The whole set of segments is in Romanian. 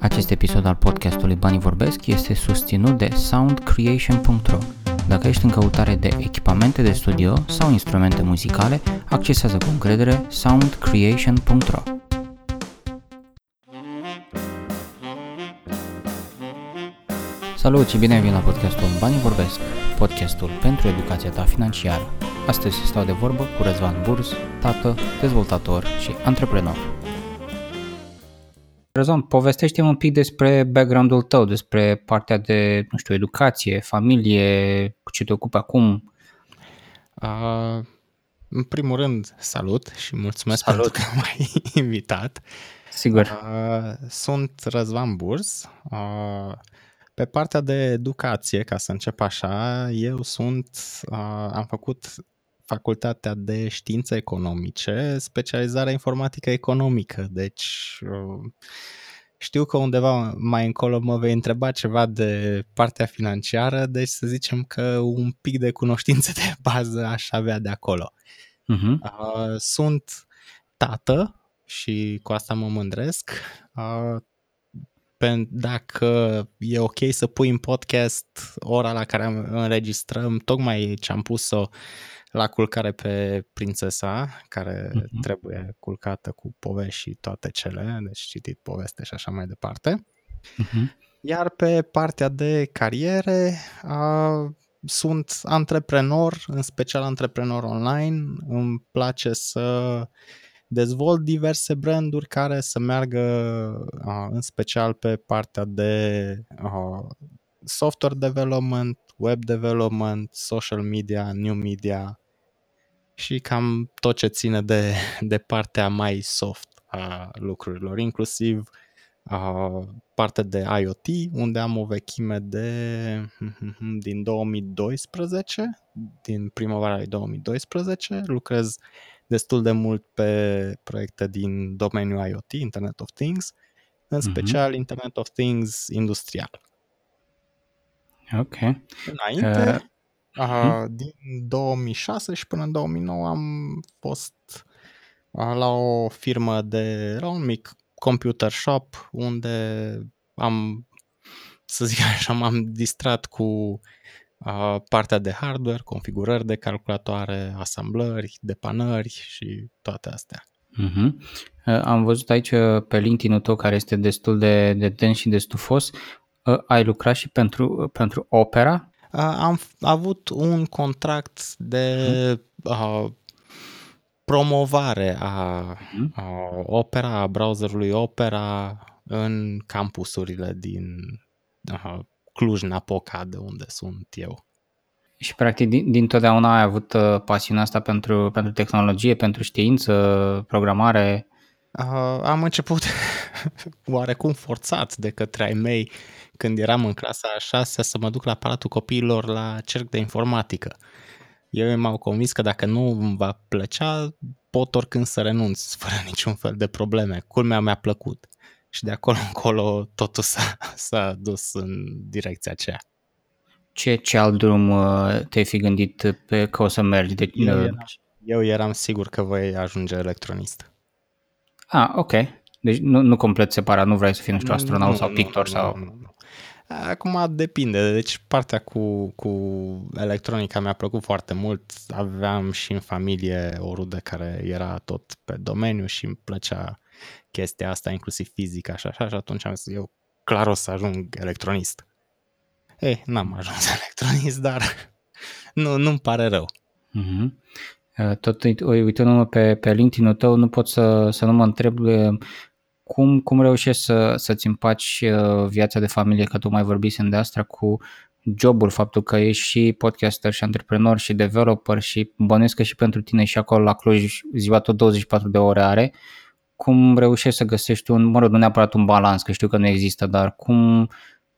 Acest episod al podcastului Banii Vorbesc este susținut de soundcreation.ro. Dacă ești în căutare de echipamente de studio sau instrumente muzicale, accesează cu încredere soundcreation.ro. Salut și bine ai venit la podcastul Banii Vorbesc, podcastul pentru educația ta financiară. Astăzi stau de vorbă cu Răzvan Burs, tată, dezvoltator și antreprenor. Răzvan, povestește un pic despre background-ul tău, despre partea de, nu știu, educație, familie, cu ce te ocupi acum. Uh, în primul rând, salut și mulțumesc Salut. pentru că m-ai invitat. Sigur. Uh, sunt Răzvan Burs. Uh, pe partea de educație, ca să încep așa, eu sunt, uh, am făcut facultatea de științe economice, specializarea informatică economică, deci uh, știu că undeva mai încolo mă vei întreba ceva de partea financiară, deci să zicem că un pic de cunoștințe de bază aș avea de acolo. Uh-huh. Uh, sunt tată și cu asta mă mândresc. Uh, pe, dacă e ok să pui în podcast ora la care am- înregistrăm, tocmai ce am pus-o la culcare pe prințesa, care Mhm. trebuie culcată cu povești și toate cele, deci citit poveste și așa mai departe. Uh-huh. Iar pe partea de cariere, a, sunt antreprenor, în special antreprenor online. Îmi place să dezvolt diverse branduri care să meargă a, în special pe partea de a, software development, web development, social media, new media și cam tot ce ține de, de partea mai soft a lucrurilor, inclusiv uh, parte de IoT, unde am o vechime de din 2012, din primăvara lui 2012. Lucrez destul de mult pe proiecte din domeniul IoT, Internet of Things, în Mhm. special Internet of Things industrial. Ok. Înainte, Uh, uh, din 2006 și până în 2009 am fost uh, la o firmă de, la un mic computer shop unde am, să zic așa, m-am distrat cu uh, partea de hardware, configurări de calculatoare, asamblări, depanări și toate astea. Uh-huh. Uh, am văzut aici uh, pe LinkedIn-ul tău care este destul de, de dens și de stufos. Uh, ai lucrat și pentru, uh, pentru Opera? Uh, am f- avut un contract de uh, promovare a, Mhm. a Opera, a browserului Opera în campusurile din uh, Cluj-Napoca, de unde sunt eu. Și practic din, din totdeauna ai avut uh, pasiunea asta pentru, pentru tehnologie, pentru știință, programare. Uh, am început oarecum forțat de către ai mei când eram în clasa a șasea să mă duc la aparatul copiilor la cerc de informatică. Eu m-au convins că dacă nu îmi va plăcea, pot oricând să renunț fără niciun fel de probleme. Culmea mi-a plăcut. Și de acolo încolo totul s-a, s-a dus în direcția aceea. Ce, ce alt drum uh, te-ai fi gândit pe că o să mergi? De, Eu uh, eram, eu eram sigur că voi ajunge electronist. Ah, ok. Deci nu, nu complet separat, nu vrei să fii, nu știu, astronaut Nu, sau nu, pictor nu, sau... Nu, nu, nu. Acum depinde, deci partea cu, cu electronica mi-a plăcut foarte mult, aveam și în familie o rudă care era tot pe domeniu și îmi plăcea chestia asta, inclusiv fizica și așa, și atunci am zis, eu clar o să ajung electronist. Ei, n-am ajuns electronist, dar nu, nu-mi pare rău. Uh-huh. Tot uit- uitându-mă pe, pe LinkedIn-ul tău, nu pot să, să nu mă întreb uh, cum, cum reușești să, să-ți împaci uh, viața de familie, că tu mai vorbisem de asta, cu jobul, faptul că ești și podcaster și antreprenor și developer și bănuiesc că și pentru tine și acolo la Cluj ziua tot 24 de ore are. Cum reușești să găsești un, mă rog, nu neapărat un balans, că știu că nu există, dar cum,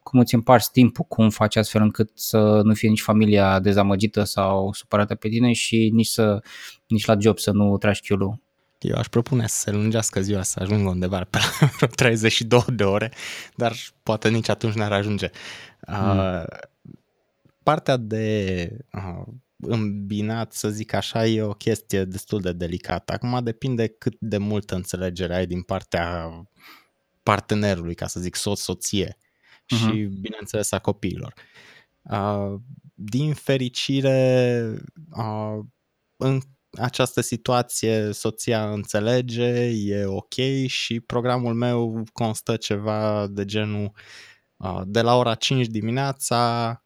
cum îți împarți timpul, cum faci astfel încât să nu fie nici familia dezamăgită sau supărată pe tine și nici, să, nici la job să nu tragi chiulul. Eu aș propune să se lungească ziua, să ajungă undeva pe la vreo 32 de ore, dar poate nici atunci n-ar ajunge. Mm. Uh, partea de uh, îmbinat, să zic așa, e o chestie destul de delicată. Acum depinde cât de multă înțelegere ai din partea partenerului, ca să zic, soț-soție uh-huh. și, bineînțeles, a copiilor. Uh, din fericire, uh, în această situație soția înțelege, e ok și programul meu constă ceva de genul uh, de la ora 5 dimineața,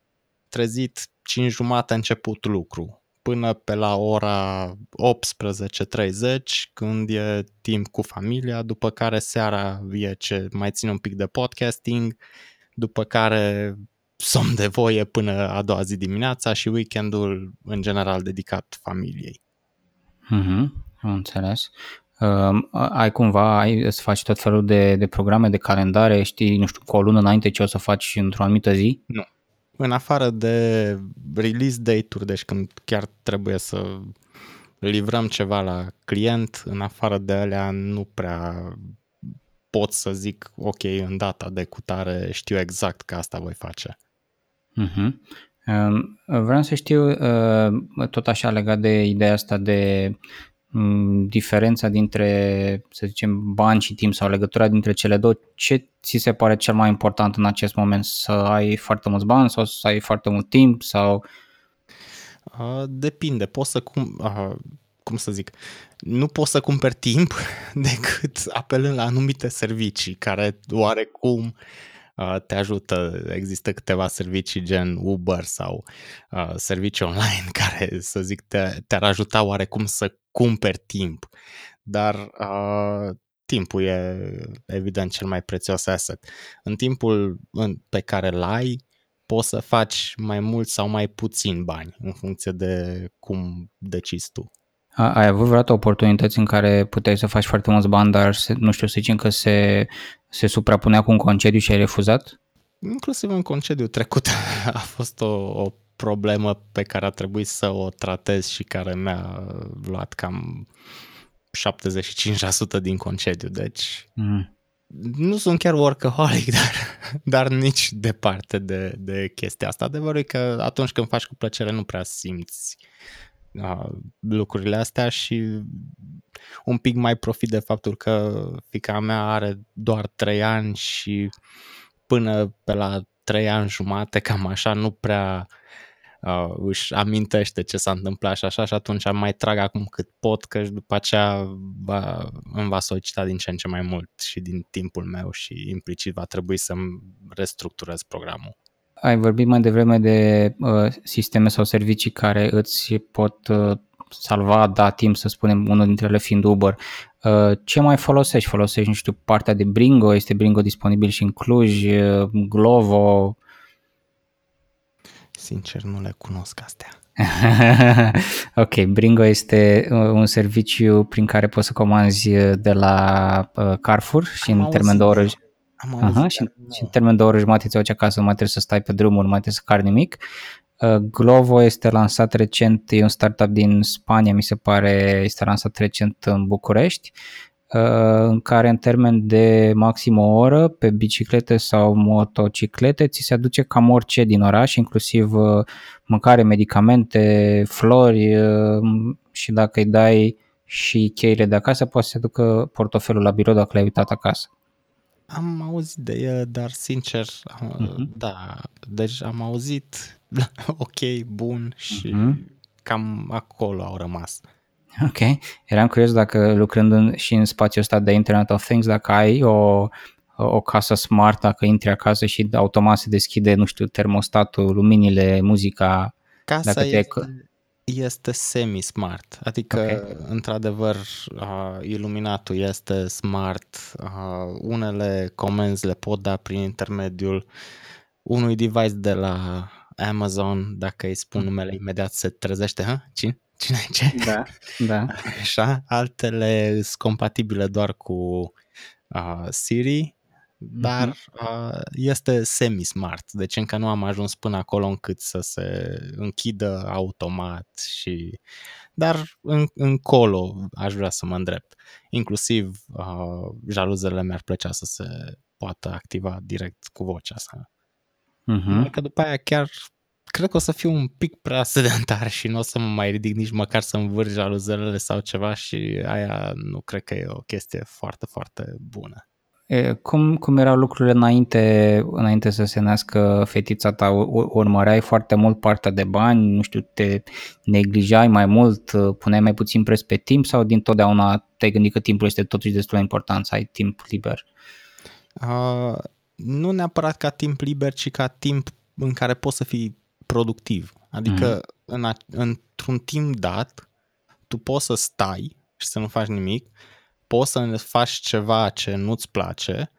trezit 5 jumate a început lucru, până pe la ora 18.30 când e timp cu familia, după care seara e ce mai ține un pic de podcasting, după care somn de voie până a doua zi dimineața și weekendul în general dedicat familiei. Mhm, am înțeles. Uh, ai cumva, ai să faci tot felul de, de programe, de calendare, știi, nu știu, cu o lună înainte ce o să faci într-o anumită zi? Nu. În afară de release date-uri, deci când chiar trebuie să livrăm ceva la client, în afară de alea nu prea pot să zic, ok, în data de cutare știu exact că asta voi face. Uh-huh. Vreau să știu, uh, tot așa legat de ideea asta de mm, diferența dintre, să zicem, bani și timp sau legătura dintre cele două, ce ți se pare cel mai important în acest moment? Să ai foarte mulți bani sau să ai foarte mult timp sau... Uh, depinde, poți să cum, uh, cum să zic, nu poți să cumperi timp decât apelând la anumite servicii care oarecum uh, Uh, te ajută. Există câteva servicii gen Uber sau uh, servicii online care, să zic, te, te-ar ajuta oarecum să cumperi timp. Dar uh, timpul e evident cel mai prețios asset. În timpul în, pe care îl ai, poți să faci mai mult sau mai puțin bani în funcție de cum decizi tu. Ai avut vreodată oportunități în care puteai să faci foarte mulți bani, dar nu știu, să zicem că se, se suprapunea cu un concediu și ai refuzat? Inclusiv în concediu trecut a fost o, o problemă pe care a trebuit să o tratez și care mi-a luat cam 75% din concediu, deci mm. nu sunt chiar workaholic, dar, dar nici departe de, de chestia asta. Adevărul e că atunci când faci cu plăcere nu prea simți lucrurile astea și un pic mai profit de faptul că fica mea are doar 3 ani și până pe la 3 ani jumate, cam așa, nu prea uh, își amintește ce s-a întâmplat și așa și atunci mai trag acum cât pot că și după aceea va, îmi va solicita din ce în ce mai mult și din timpul meu și implicit va trebui să-mi restructurez programul. Ai vorbit mai devreme de uh, sisteme sau servicii care îți pot uh, salva, da timp, să spunem, unul dintre ele fiind Uber. Uh, ce mai folosești? Folosești, nu știu, partea de Bringo? Este Bringo disponibil și în Cluj? Uh, Glovo? Sincer, nu le cunosc astea. ok, Bringo este uh, un serviciu prin care poți să comanzi uh, de la uh, Carrefour și Am în termen de oră am Aha, și, și în termen de o oră jumătate ți acasă, nu mai trebuie să stai pe drumul, nu mai trebuie să cari nimic. Uh, Glovo este lansat recent, e un startup din Spania, mi se pare, este lansat recent în București, uh, în care în termen de maxim o oră pe biciclete sau motociclete ți se aduce cam orice din oraș, inclusiv uh, mâncare, medicamente, flori și dacă îi dai și cheile de acasă, poate să aducă portofelul la birou dacă l-ai uitat acasă. Am auzit de el, dar sincer, uh-huh. da, deci am auzit, ok, bun și uh-huh. cam acolo au rămas. Ok, eram curios dacă lucrând în, și în spațiul ăsta de Internet of Things, dacă ai o, o casă smart, dacă intri acasă și automat se deschide, nu știu, termostatul, luminile, muzica. Casa dacă este, este semi-smart, adică okay. într-adevăr uh, iluminatul este smart, uh, unele comenzi le pot da prin intermediul unui device de la Amazon, dacă îi spun mm. numele imediat se trezește, ha? Cine? Cine ce? Da, da. Așa, altele sunt compatibile doar cu uh, Siri dar uh, este semi-smart, deci încă nu am ajuns până acolo încât să se închidă automat și dar în, încolo aș vrea să mă îndrept. Inclusiv uh, jaluzele mi-ar plăcea să se poată activa direct cu vocea asta. Uh-huh. Că după aia chiar cred că o să fiu un pic prea sedentar și nu o să mă mai ridic nici măcar să învârg jaluzelele sau ceva și aia nu cred că e o chestie foarte, foarte bună. Cum, cum erau lucrurile înainte, înainte să se nască fetița ta? Urmăreai foarte mult partea de bani, nu știu, te neglijai mai mult, puneai mai puțin preț pe timp sau din totdeauna te-ai gândit că timpul este totuși destul de important, să ai timp liber? Uh, nu neapărat ca timp liber, ci ca timp în care poți să fii productiv. Adică mm-hmm. în a, într-un timp dat, tu poți să stai și să nu faci nimic, poți să faci ceva ce nu-ți place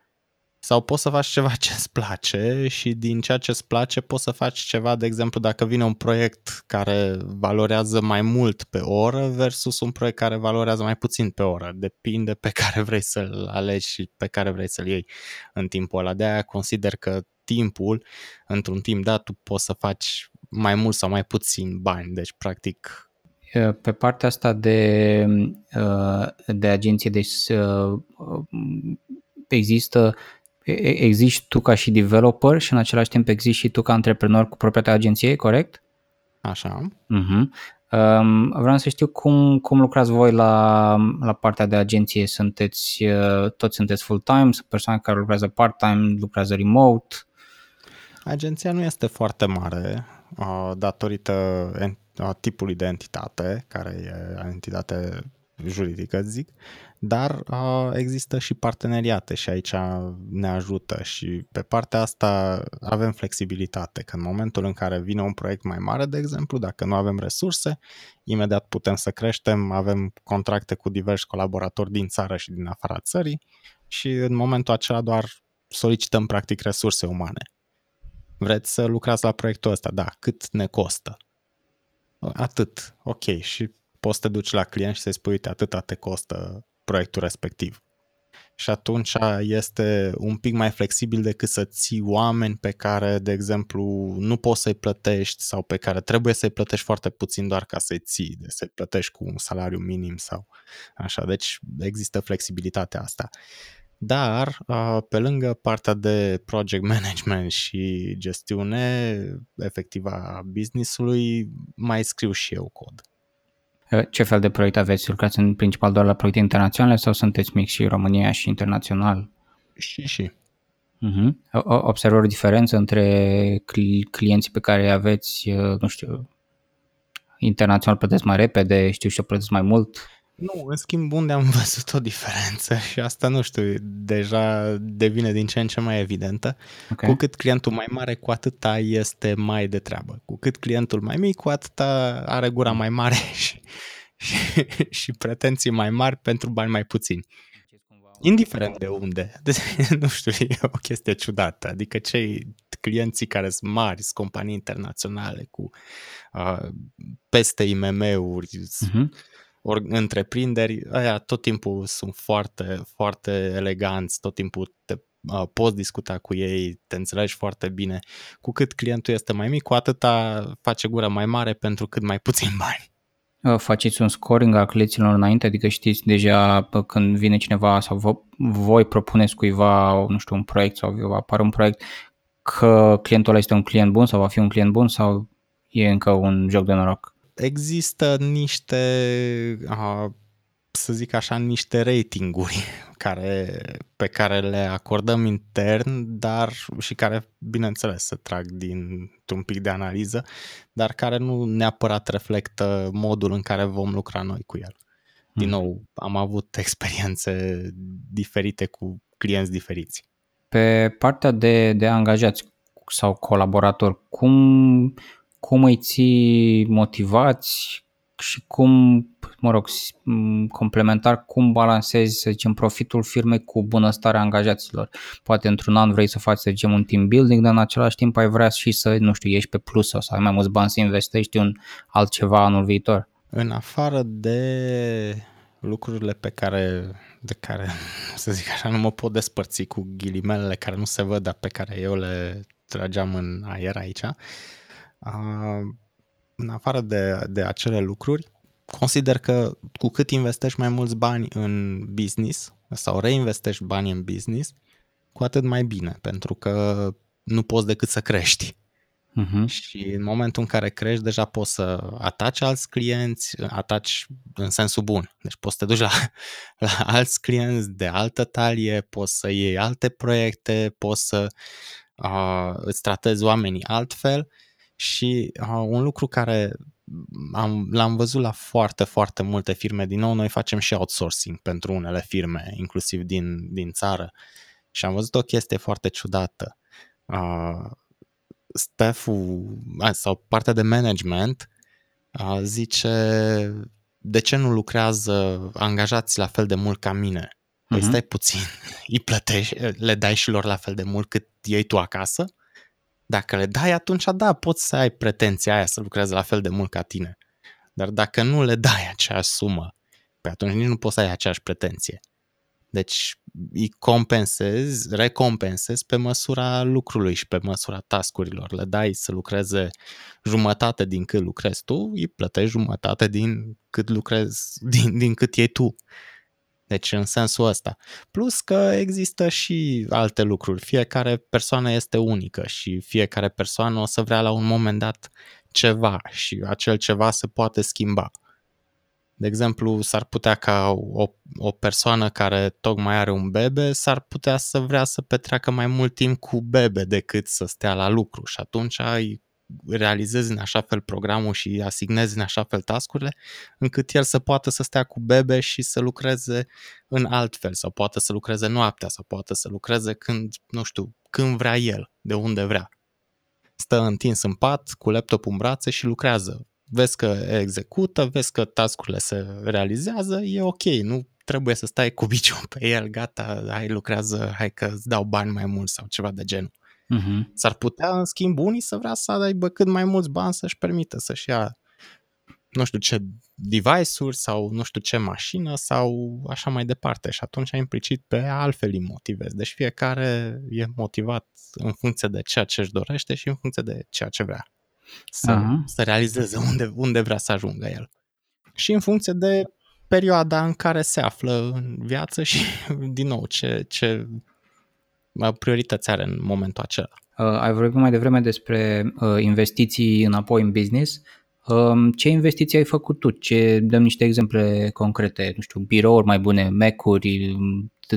sau poți să faci ceva ce îți place și din ceea ce îți place poți să faci ceva, de exemplu, dacă vine un proiect care valorează mai mult pe oră versus un proiect care valorează mai puțin pe oră. Depinde pe care vrei să-l alegi și pe care vrei să-l iei în timpul ăla. De-aia consider că timpul, într-un timp dat, tu poți să faci mai mult sau mai puțin bani. Deci, practic, pe partea asta de, de agenție, deci există existi tu ca și developer și în același timp existi și tu ca antreprenor cu proprietatea agenției, corect? Așa. Uh-huh. Um, vreau să știu cum, cum lucrați voi la, la partea de agenție. Sunteți, uh, toți sunteți full-time, sunt persoane care lucrează part-time, lucrează remote? Agenția nu este foarte mare uh, datorită uh, tipului de entitate, care e entitate juridică, zic, dar uh, există și parteneriate și aici ne ajută și pe partea asta avem flexibilitate, că în momentul în care vine un proiect mai mare, de exemplu, dacă nu avem resurse, imediat putem să creștem, avem contracte cu diversi colaboratori din țară și din afara țării și în momentul acela doar solicităm practic resurse umane. Vreți să lucrați la proiectul ăsta? Da. Cât ne costă? Atât. Ok. Și poți să te duci la client și să-i spui, uite, atâta te costă proiectul respectiv. Și atunci este un pic mai flexibil decât să ții oameni pe care, de exemplu, nu poți să-i plătești sau pe care trebuie să-i plătești foarte puțin doar ca să-i ții, de să-i plătești cu un salariu minim sau așa. Deci există flexibilitatea asta. Dar, pe lângă partea de project management și gestiune efectivă a business-ului, mai scriu și eu cod. Ce fel de proiect aveți? Lucrați în principal doar la proiecte internaționale sau sunteți mic și România și internațional? Și și. Uh-huh. Observă o diferență între clienții pe care îi aveți, nu știu, internațional plătesc mai repede, știu și plătesc mai mult? Nu, în schimb, unde am văzut o diferență și asta, nu știu, deja devine din ce în ce mai evidentă. Okay. Cu cât clientul mai mare, cu atâta este mai de treabă. Cu cât clientul mai mic, cu atâta are gura mai mare și, și, și pretenții mai mari pentru bani mai puțini. Indiferent de unde. nu știu, e o chestie ciudată. Adică cei clienții care sunt mari, sunt companii internaționale cu uh, peste IMM-uri, uh-huh ori întreprinderi, aia tot timpul sunt foarte, foarte eleganți, tot timpul te uh, poți discuta cu ei, te înțelegi foarte bine. Cu cât clientul este mai mic, cu atâta face gură mai mare pentru cât mai puțin bani. Faceți un scoring al clienților înainte, adică știți deja când vine cineva sau vă, voi propuneți cuiva, nu știu, un proiect sau va apare un proiect, că clientul ăla este un client bun sau va fi un client bun sau e încă un joc de noroc? Există niște, să zic așa, niște ratinguri care, pe care le acordăm intern, dar și care, bineînțeles, se trag dintr-un pic de analiză, dar care nu neapărat reflectă modul în care vom lucra noi cu el. Din hmm. nou, am avut experiențe diferite cu clienți diferiți. Pe partea de, de angajați sau colaboratori, cum, cum îi ții motivați și cum, mă rog, complementar, cum balancezi, să zicem, profitul firmei cu bunăstarea angajaților. Poate într-un an vrei să faci, să zicem, un team building, dar în același timp ai vrea și să, nu știu, ieși pe plus sau să ai mai mulți bani să investești în altceva anul viitor. În afară de lucrurile pe care, de care, să zic așa, nu mă pot despărți cu ghilimelele care nu se văd, dar pe care eu le trageam în aer aici, în afară de, de acele lucruri, consider că cu cât investești mai mulți bani în business sau reinvestești bani în business, cu atât mai bine, pentru că nu poți decât să crești. Uh-huh. Și în momentul în care crești, deja poți să ataci alți clienți, ataci în sensul bun. Deci poți să te duci la, la alți clienți de altă talie, poți să iei alte proiecte, poți să uh, îți tratezi oamenii altfel și uh, un lucru care am, l-am văzut la foarte, foarte multe firme. Din nou, noi facem și outsourcing pentru unele firme, inclusiv din, din țară. Și am văzut o chestie foarte ciudată. Uh, staff-ul sau partea de management uh, zice de ce nu lucrează angajați la fel de mult ca mine? Păi uh-huh. stai puțin, îi plătești, le dai și lor la fel de mult cât iei tu acasă? Dacă le dai, atunci da, poți să ai pretenția aia să lucreze la fel de mult ca tine. Dar dacă nu le dai aceeași sumă, pe atunci nici nu poți să ai aceeași pretenție. Deci îi compensezi, recompensezi pe măsura lucrului și pe măsura tascurilor. Le dai să lucreze jumătate din cât lucrezi tu, îi plătești jumătate din cât lucrezi, din, din cât iei tu. Deci în sensul ăsta. Plus că există și alte lucruri. Fiecare persoană este unică și fiecare persoană o să vrea la un moment dat ceva și acel ceva se poate schimba. De exemplu, s-ar putea ca o, o persoană care tocmai are un bebe, s-ar putea să vrea să petreacă mai mult timp cu bebe decât să stea la lucru și atunci ai realizezi în așa fel programul și asignezi în așa fel tascurile, încât el să poată să stea cu bebe și să lucreze în alt fel, sau poate să lucreze noaptea, sau poate să lucreze când, nu știu, când vrea el, de unde vrea. Stă întins în pat, cu laptopul în brațe și lucrează. Vezi că execută, vezi că tascurile se realizează, e ok, nu trebuie să stai cu biciul pe el, gata, hai lucrează, hai că îți dau bani mai mult sau ceva de genul. Uh-huh. S-ar putea, în schimb, unii să vrea să aibă cât mai mulți bani să-și permită să-și ia nu știu ce device-uri sau nu știu ce mașină sau așa mai departe și atunci implicit pe altfel îi motivezi. Deci fiecare e motivat în funcție de ceea ce își dorește și în funcție de ceea ce vrea să, uh-huh. să realizeze unde, unde vrea să ajungă el. Și în funcție de perioada în care se află în viață și, din nou, ce, ce priorități are în momentul acela. Uh, ai vorbit mai devreme despre uh, investiții înapoi în business. Uh, ce investiții ai făcut tu? Ce, dăm niște exemple concrete, nu știu, birouri mai bune, Mac-uri,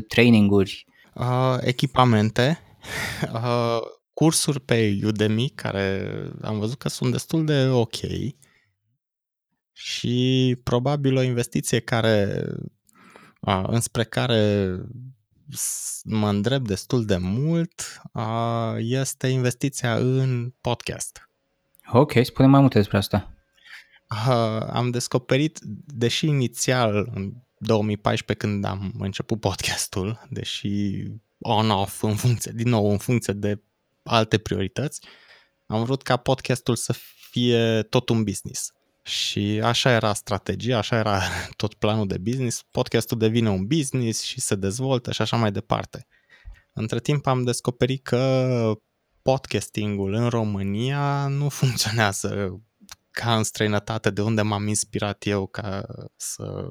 traininguri? Uh, echipamente, uh, cursuri pe Udemy care am văzut că sunt destul de ok și probabil o investiție care uh, înspre care mă îndrept destul de mult este investiția în podcast. Ok, spune mai multe despre asta. Am descoperit, deși inițial în 2014 când am început podcastul, deși on-off în funcție, din nou în funcție de alte priorități, am vrut ca podcastul să fie tot un business. Și așa era strategia, așa era tot planul de business. Podcastul devine un business și se dezvoltă și așa mai departe. Între timp am descoperit că podcastingul în România nu funcționează ca în străinătate, de unde m-am inspirat eu ca să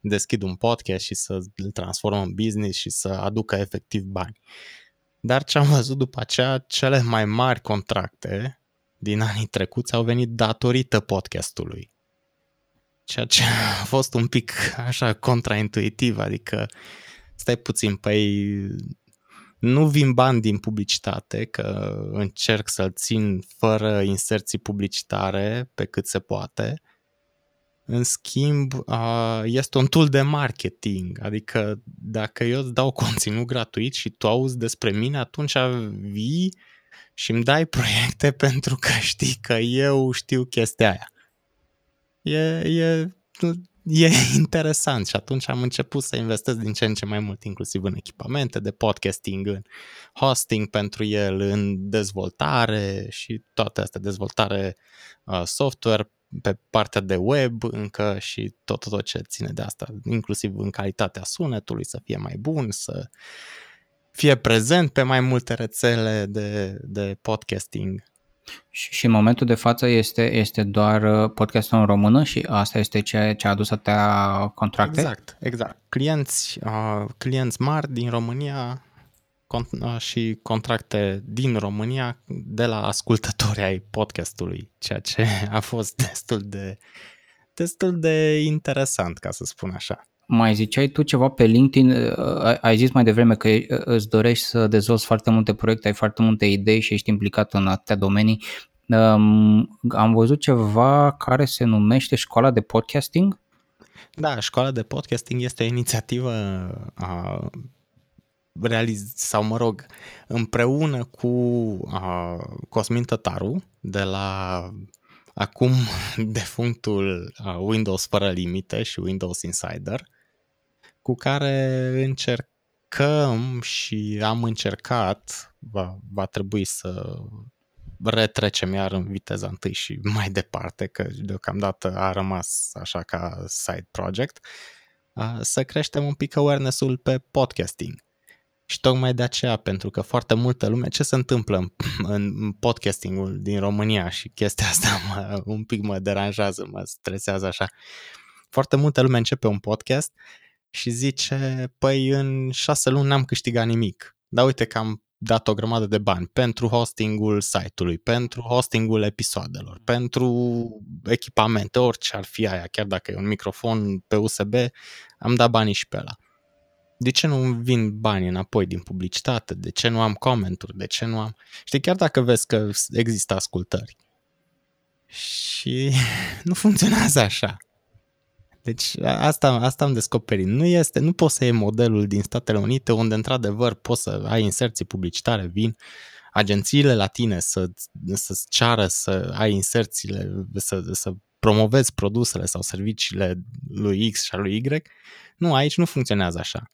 deschid un podcast și să îl transform în business și să aducă efectiv bani. Dar ce am văzut după aceea, cele mai mari contracte din anii trecuți au venit datorită podcastului. Ceea ce a fost un pic așa contraintuitiv, adică stai puțin, păi nu vin bani din publicitate, că încerc să-l țin fără inserții publicitare pe cât se poate. În schimb, este un tool de marketing, adică dacă eu îți dau conținut gratuit și tu auzi despre mine, atunci vii și îmi dai proiecte pentru că știi că eu știu chestia aia. E, e, e interesant și atunci am început să investesc din ce în ce mai mult, inclusiv în echipamente de podcasting, în hosting pentru el, în dezvoltare și toate astea, dezvoltare uh, software pe partea de web încă și tot, tot ce ține de asta, inclusiv în calitatea sunetului să fie mai bun, să fie prezent pe mai multe rețele de, de podcasting. Și, și în momentul de față este, este doar uh, podcastul în română și asta este ce, ce a adus atâtea contracte? Exact, exact. Clienți, uh, clienți mari din România con- și contracte din România de la ascultători ai podcastului, ceea ce a fost destul de, destul de interesant, ca să spun așa. Mai ziceai tu ceva pe LinkedIn, uh, ai zis mai devreme că uh, îți dorești să dezvolți foarte multe proiecte, ai foarte multe idei și ești implicat în atâtea domenii. Um, am văzut ceva care se numește Școala de Podcasting. Da, Școala de Podcasting este o inițiativă a realiz sau mă rog, împreună cu a, Cosmin Tătaru de la acum defunctul a, Windows fără limite și Windows Insider, cu care încercăm și am încercat, va, va trebui să retrecem iar în viteza întâi și mai departe, că deocamdată a rămas așa ca side project, să creștem un pic awareness-ul pe podcasting. Și tocmai de aceea, pentru că foarte multă lume, ce se întâmplă în, în podcastingul din România și chestia asta mă, un pic mă deranjează, mă stresează așa. Foarte multă lume începe un podcast și zice, păi în șase luni n-am câștigat nimic. Dar uite că am dat o grămadă de bani pentru hostingul site-ului, pentru hostingul episoadelor, pentru echipamente, orice ar fi aia, chiar dacă e un microfon pe USB, am dat banii și pe ăla. De ce nu vin bani înapoi din publicitate? De ce nu am comenturi? De ce nu am... Știi, chiar dacă vezi că există ascultări. Și nu funcționează așa. Deci asta, asta am descoperit. Nu este, nu poți să iei modelul din Statele Unite unde într-adevăr poți să ai inserții publicitare, vin agențiile la tine să, să-ți ceară să ai inserțiile, să, să promovezi produsele sau serviciile lui X și a lui Y. Nu, aici nu funcționează așa.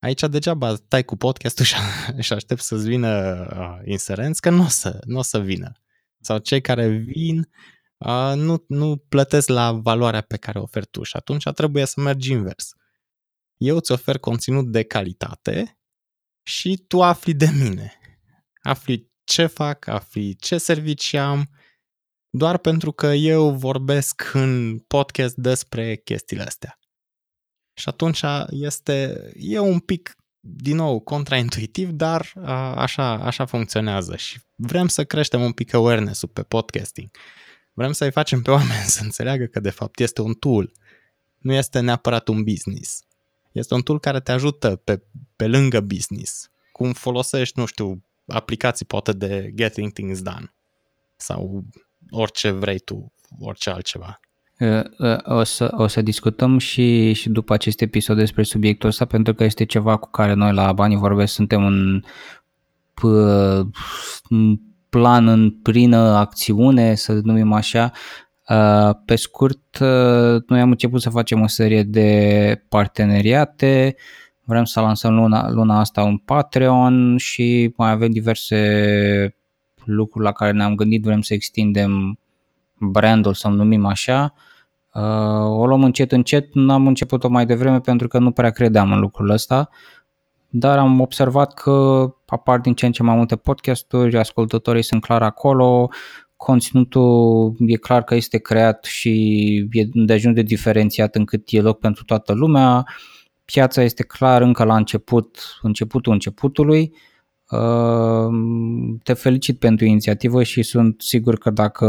Aici degeaba tai cu podcastul și, și aștept să-ți vină uh, inserenți, că nu o să, n-o să vină. Sau cei care vin uh, nu, nu plătesc la valoarea pe care o oferi tu și atunci trebuie să mergi invers. Eu îți ofer conținut de calitate și tu afli de mine. Afli ce fac, afli ce servicii am, doar pentru că eu vorbesc în podcast despre chestiile astea. Și atunci este, e un pic, din nou, contraintuitiv, dar a, așa, așa funcționează și vrem să creștem un pic awareness-ul pe podcasting. Vrem să-i facem pe oameni să înțeleagă că de fapt este un tool, nu este neapărat un business. Este un tool care te ajută pe, pe lângă business. Cum folosești, nu știu, aplicații poate de getting things done sau orice vrei tu, orice altceva. O să, o să discutăm și, și după acest episod despre subiectul ăsta, pentru că este ceva cu care noi la Banii Vorbesc suntem în, în plan, în plină acțiune, să numim așa. Pe scurt, noi am început să facem o serie de parteneriate, vrem să lansăm luna, luna asta un Patreon și mai avem diverse lucruri la care ne-am gândit, vrem să extindem brandul, să numim așa. Uh, o luăm încet, încet, n-am început-o mai devreme pentru că nu prea credeam în lucrul ăsta, dar am observat că apar din ce în ce mai multe podcasturi, ascultătorii sunt clar acolo, conținutul e clar că este creat și e de ajuns de diferențiat încât e loc pentru toată lumea, piața este clar încă la început, începutul începutului, te felicit pentru inițiativă și sunt sigur că dacă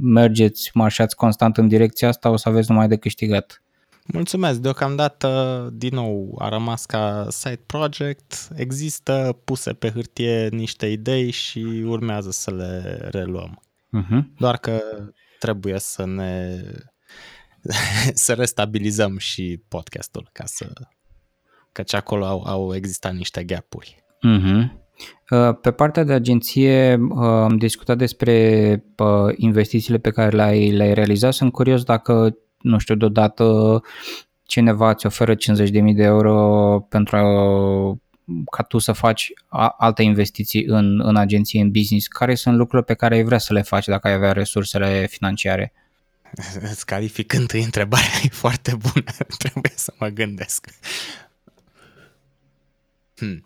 mergeți, marșați constant în direcția asta, o să aveți numai de câștigat. Mulțumesc! Deocamdată, din nou, a rămas ca side project. Există puse pe hârtie niște idei și urmează să le reluăm. Uh-huh. Doar că trebuie să ne să restabilizăm și podcastul ca să căci acolo au, au existat niște gapuri. Uh-huh. Pe partea de agenție uh, am discutat despre uh, investițiile pe care le-ai, le-ai realizat. Sunt curios dacă, nu știu, deodată cineva îți oferă 50.000 de euro pentru a, ca tu să faci alte investiții în, în agenție, în business. Care sunt lucrurile pe care ai vrea să le faci dacă ai avea resursele financiare? Îți calific întâi întrebarea, e foarte bună, trebuie să mă gândesc. Hmm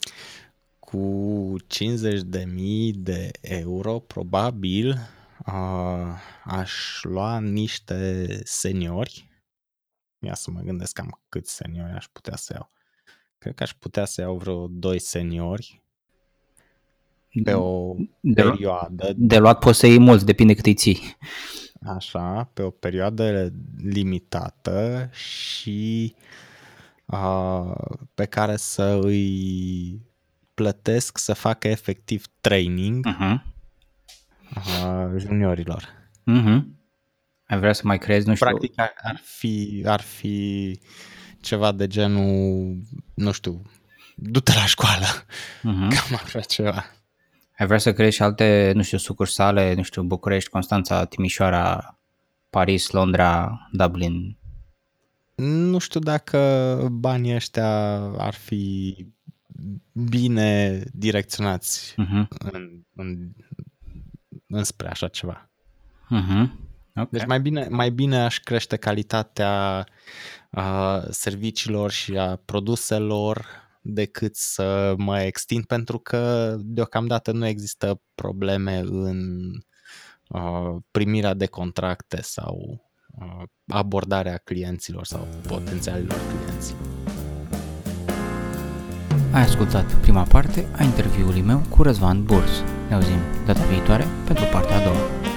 cu 50.000 de euro, probabil uh, aș lua niște seniori. Ia să mă gândesc cam câți seniori aș putea să iau. cred că aș putea să iau vreo doi seniori pe o de, perioadă. De luat poți să iei mulți, depinde cât îi ții. Așa, pe o perioadă limitată și uh, pe care să îi plătesc să facă efectiv training uh-huh. uh, juniorilor. Uh-huh. Ai vrea să mai crezi, nu știu... Practic ar, ar, fi, ar fi ceva de genul, nu știu, du-te la școală, uh-huh. cam așa ceva. Ai vrea să creezi și alte, nu știu, sucursale, nu știu, București, Constanța, Timișoara, Paris, Londra, Dublin? Nu știu dacă banii ăștia ar fi bine direcționați uh-huh. în, în, înspre așa ceva. Uh-huh. Okay. Deci mai bine, mai bine aș crește calitatea a serviciilor și a produselor decât să mă extind pentru că deocamdată nu există probleme în uh, primirea de contracte sau uh, abordarea clienților sau potențialilor clienți. Ai ascultat prima parte a interviului meu cu Răzvan Burs. Ne auzim data viitoare pentru partea a doua.